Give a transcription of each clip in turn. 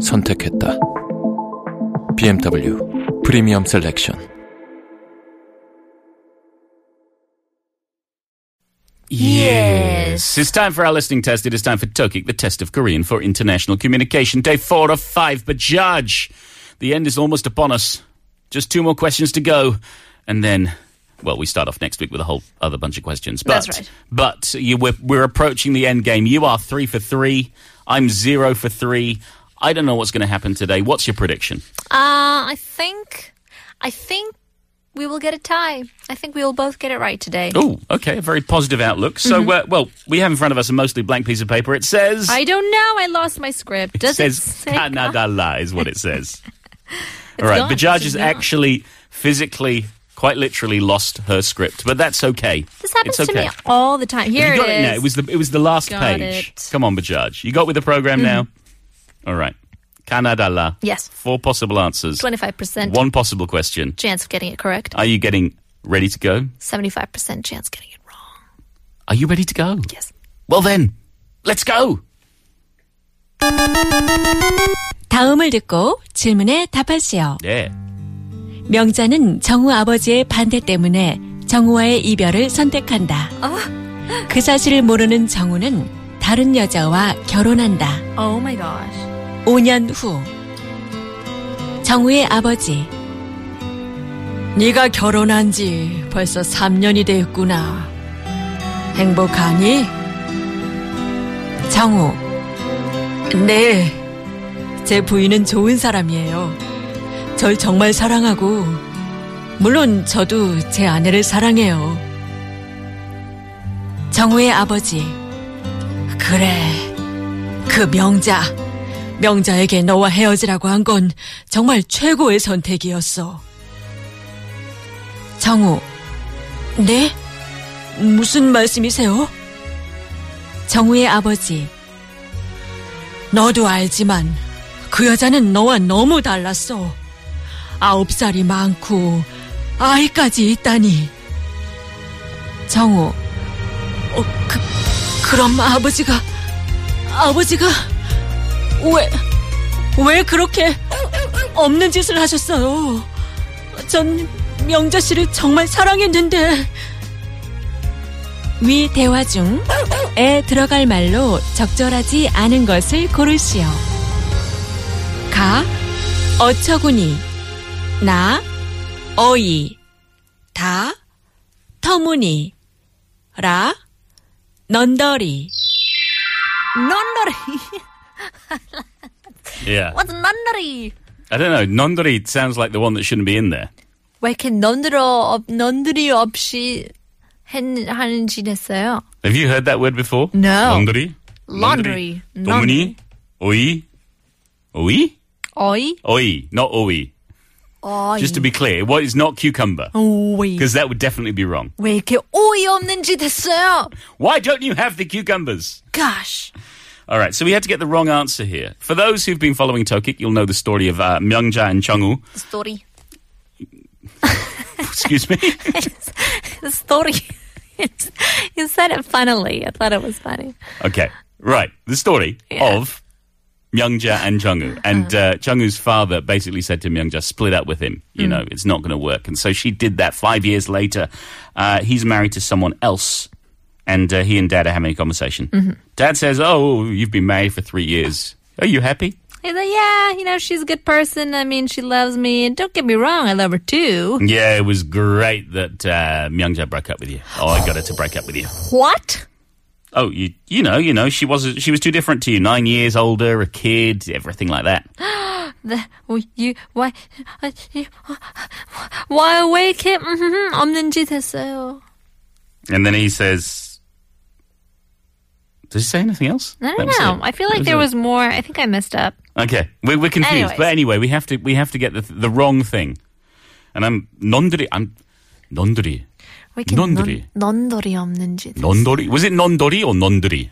선택했다. BMW 프리미엄 셀렉션 Yes. It's time for our listening test. It is time for TOKIC, the test of Korean for international communication. Day four of five, but judge, the end is almost upon us. Just two more questions to go, and then well, we start off next week with a whole other bunch of questions. But, right. But you, we're, we're approaching the end game. You are three for three. I'm zero for three. I don't know what's going to happen today. What's your prediction? Uh, I think, I think we will get a tie. I think we will both get it right today. Oh, okay. A very positive outlook. So, uh, well, we have in front of us a mostly blank piece of paper. It says. I don't know. I lost my script. Does says it say Canada is what it says. All right, It's right, gone. Bajaj has actually, physically, quite literally lost her script, but that's okay. This happens it's okay. to me all the time. Here you got it it, is. now. It was the it was the last Got page. it. Mm-hmm. Come on, Bajaj. You got with the program now. All right, Canada La. Yes. Four possible answers. 25% One possible question. chance of getting it correct. Are you getting ready to go? 75% chance of getting it wrong. Are you ready to go? Yes. Well then, let's go. 다음을 듣고 질문에 답하시오. Yeah. 명자는 정우 아버지의 반대 때문에 정우와의 이별을 선택한다. 그 사실을 모르는 정우는 다른 여자와 결혼한다. Oh my gosh. 5년 후 정우의 아버지 네가 결혼한 지 벌써 3년이 됐구나. 행복하니? 정우 네. 제 부인은 좋은 사람이에요. 절 정말 사랑하고 물론 저도 제 아내를 사랑해요. 정우의 아버지 그래. 그 명자. 명자에게 너와 헤어지라고 한 건 정말 최고의 선택이었어. 정우. 네? 무슨 말씀이세요? 정우의 아버지. 너도 알지만 그 여자는 너와 너무 달랐어. 아홉 살이 많고 아이까지 있다니. 정우. 어, 그, 그럼 아버지가 아버지가 왜, 왜 그렇게 없는 짓을 하셨어요? 전 명자 씨를 정말 사랑했는데. 위 대화 중에 들어갈 말로 적절하지 않은 것을 고르시오. 가, 어처구니, 나, 어이, 다, 터무니, 라, 넌더리. Nondori. Yeah. What's nondori? I don't know. Nondori sounds like the one that shouldn't be in there. 왜 이렇게 넌드러, 없- 넌드리 없이 했, 하는지 했어요? Have you heard that word before? No. Laundry? Laundry. 도무니? 오이? 오이? 어이? Oi, not oi. 어이. Just to be clear, what is not cucumber? 오이. Because that would definitely be wrong. 왜 이렇게 오이 없는 짓 했어요? Why don't you have the cucumbers? Gosh. All right, so we had to get the wrong answer here. For those who've been following TOKIC, you'll know the story of uh, Myungja and Chungwoo. Story. Excuse me. The story. You said it funnily. I thought it was funny. Okay, right. The story Yeah. of Myungja and Jungwoo. And uh, Jungwoo's father basically said to Myungja, split up with him. You know, it's not going to work. And so she did that five years later. Uh, he's married to someone else And uh, he and dad are having a conversation. Dad says, Oh, you've been married for three years. Are you happy? He's like, yeah, you know, she's a good person. I mean, she loves me. And don't get me wrong, I love her too. Yeah, it was great that uh, Myungja broke up with you. Oh, I got her to break up with you. What? Oh, you you know, you know, she was she was too different to you. Nine years older, a kid, everything like that. The, oh, you, why, uh, you, why, 왜 이렇게, 음, 없는 짓 했어요? And then he says, "Does he say anything else?" I That don't was know. it. I feel That like there it. was more. I think I messed up. Okay, we're, we're confused. Anyways. But anyway, we have to we have to get the the wrong thing. And I'm non들이 I'm non들이 We can 넌들이. 넌, 넌더리 없는 짓. non들이 was it non들이 or non들이?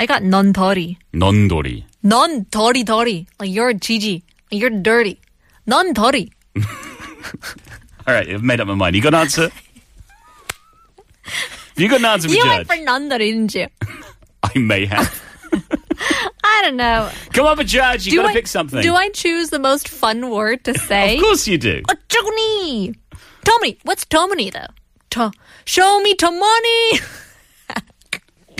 I got 넌더리. non들이. 넌 더리 더리. Like you're Gigi. Like you're dirty. 넌 더리. All right, I've made up my mind. You got an answer? you got an answer for You judge? went for 넌더리, didn't you? I may have. I don't know. Come on, a judge. You do got to I, pick something. Do I choose the most fun word to say? Of course you do. 어쩌구니. Tomony. What's Tomony though? To, show me to money.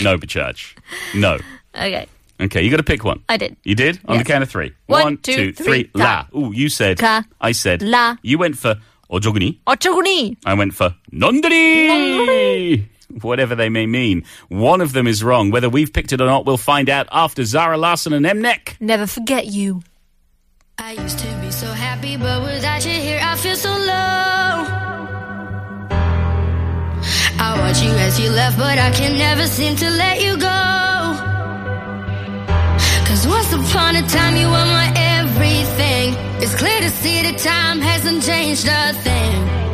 No, but judge. No. okay. Okay, you got to pick one. I did. You did? On the Yes. count of three. One, One, two, two, three. three, La. Ooh, you said. Ka. I said. La. You went for 어쩌구니. 어쩌구니. I went for non들이. Whatever they may mean. One of them is wrong. Whether we've picked it or not, we'll find out after Zara Larsson and Mnek. Never forget you. I used to be so happy, but without you here, I feel so low. I watch you as you left, but I can never seem to let you go. Cause once upon a time, you were my everything. It's clear to see that time hasn't changed a thing.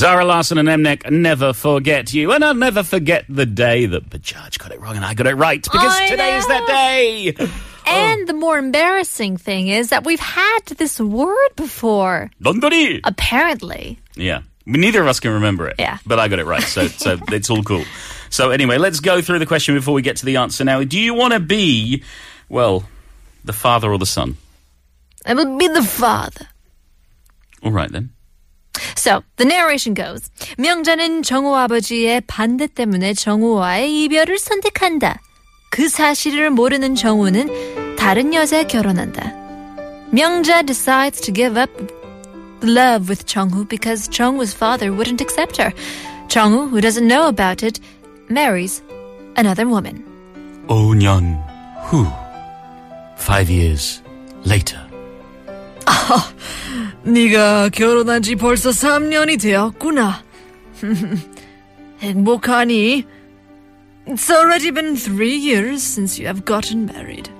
Zara Larsson and Mnek never forget you. And I'll never forget the day that Bajaj got it wrong and I got it right because I today is that day. And oh. the more embarrassing thing is that we've had this word before. 이. Apparently. Yeah. Neither of us can remember it. Yeah. But I got it right. So, so it's all cool. So anyway, let's go through the question before we get to the answer now. Do you want to be, well, the father or the son? It would be the father. All right then. So, the narration goes. 명자는 정우 아버지의 반대 때문에 정우와의 이별을 선택한다. 그 사실을 모르는 정우는 다른 여자에 결혼한다. 명자 decides to give up love with 정우 because 정우's father wouldn't accept her. 정우, who doesn't know about it, marries another woman. 5년 후. Five years later. 네가 결혼한 지 벌써 3년이 되었구나. 행복하니? It's already been three years since you have gotten married.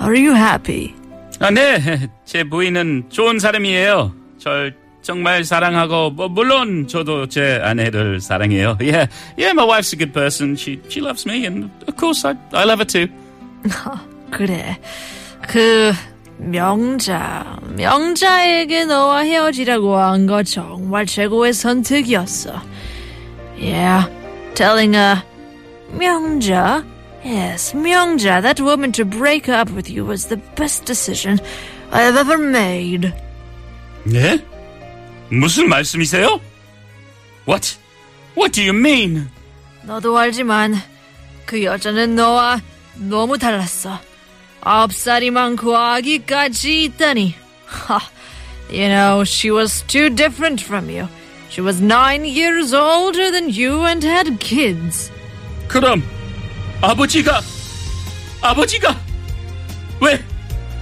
Are you happy? 아, 네. 제 부인은 좋은 사람이에요. 절 정말 사랑하고 뭐 물론 저도 제 아내를 사랑해요. Yeah. Yeah, my wife's a good person. She she loves me and of course I I love her too. 그래. 그 명자, 명자에게 너와 헤어지라고 한 거 정말 최고의 선택이었어. Yeah, telling a 명자, yes, 명자, that woman to break up with you was the best decision I've ever made. 네? 무슨 말씀이세요? What? What do you mean? 너도 알지만 그 여자는 너와 너무 달랐어. 아홉 살이 많고 아기까지 있다니. Ha, you know, she was too different from you. She was nine years older than you and had kids. 그럼 아버지가 아버지가 왜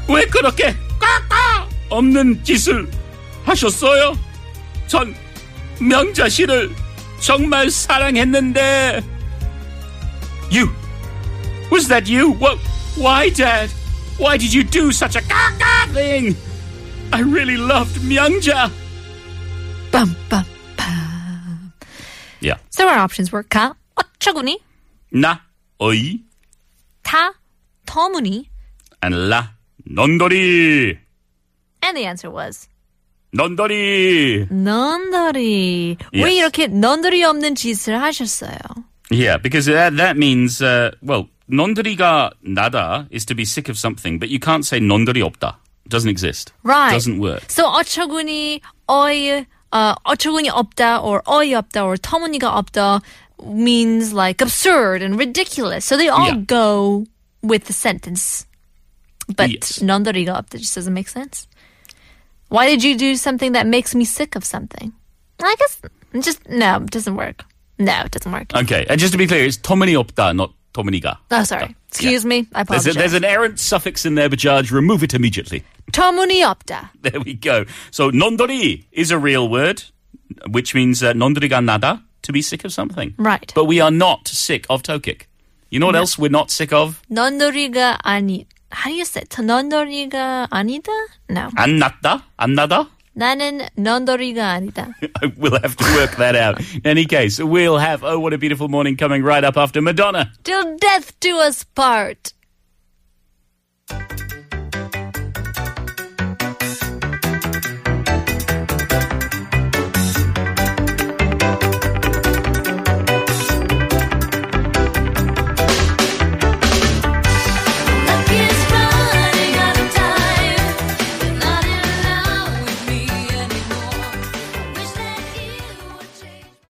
왜 그렇게 까까 없는 짓을 하셨어요? 전 명자 씨를 정말 사랑했는데. You was that you? What? Why, Dad? Why did you do such a 까까 thing? I really loved 명자. Bum, bum, bum. Yeah. So our options were 가, 어처구니, 나 어이 타, 터무니, and 라 넌더리 and the answer was 넌더리. 넌더리. 왜 Yes. 이렇게 넌더리 없는 짓을 하셨어요? Yeah, because that, that means, uh, well, 넌더리가 나다 is to be sick of something, but you can't say 넌더리 없다. It doesn't exist. Right. Doesn't work. So 어처구니 어이 uh, 어처구니 없다 or 어이없다 or 터무니가 없다 means like absurd and ridiculous. So they all Yeah. go with the sentence. But Yes. 넌더리가 없다 just doesn't make sense. Why did you do something that makes me sick of something? I guess just no, it doesn't work. No, it doesn't work. Okay, and just to be clear, it's 터무니 없다, not Tominiga. Oh, sorry. Excuse me. I apologize. There's, a, there's, an errant suffix in there, Bajaj. Remove it immediately. Tomuniopta. There we go. So nondori is a real word, which means uh, nondoriga nada, to be sick of something. Right. But we are not sick of TOKIC. You know what no. else we're not sick of? nondoriga ani. How do you say it? nondoriga anida? No. Anata? Annada? 나다? 나는 넌 놀이가 아니다. we'll have to work that out. In any case, we'll have Oh What a Beautiful Morning coming right up after Madonna. Till death do us part.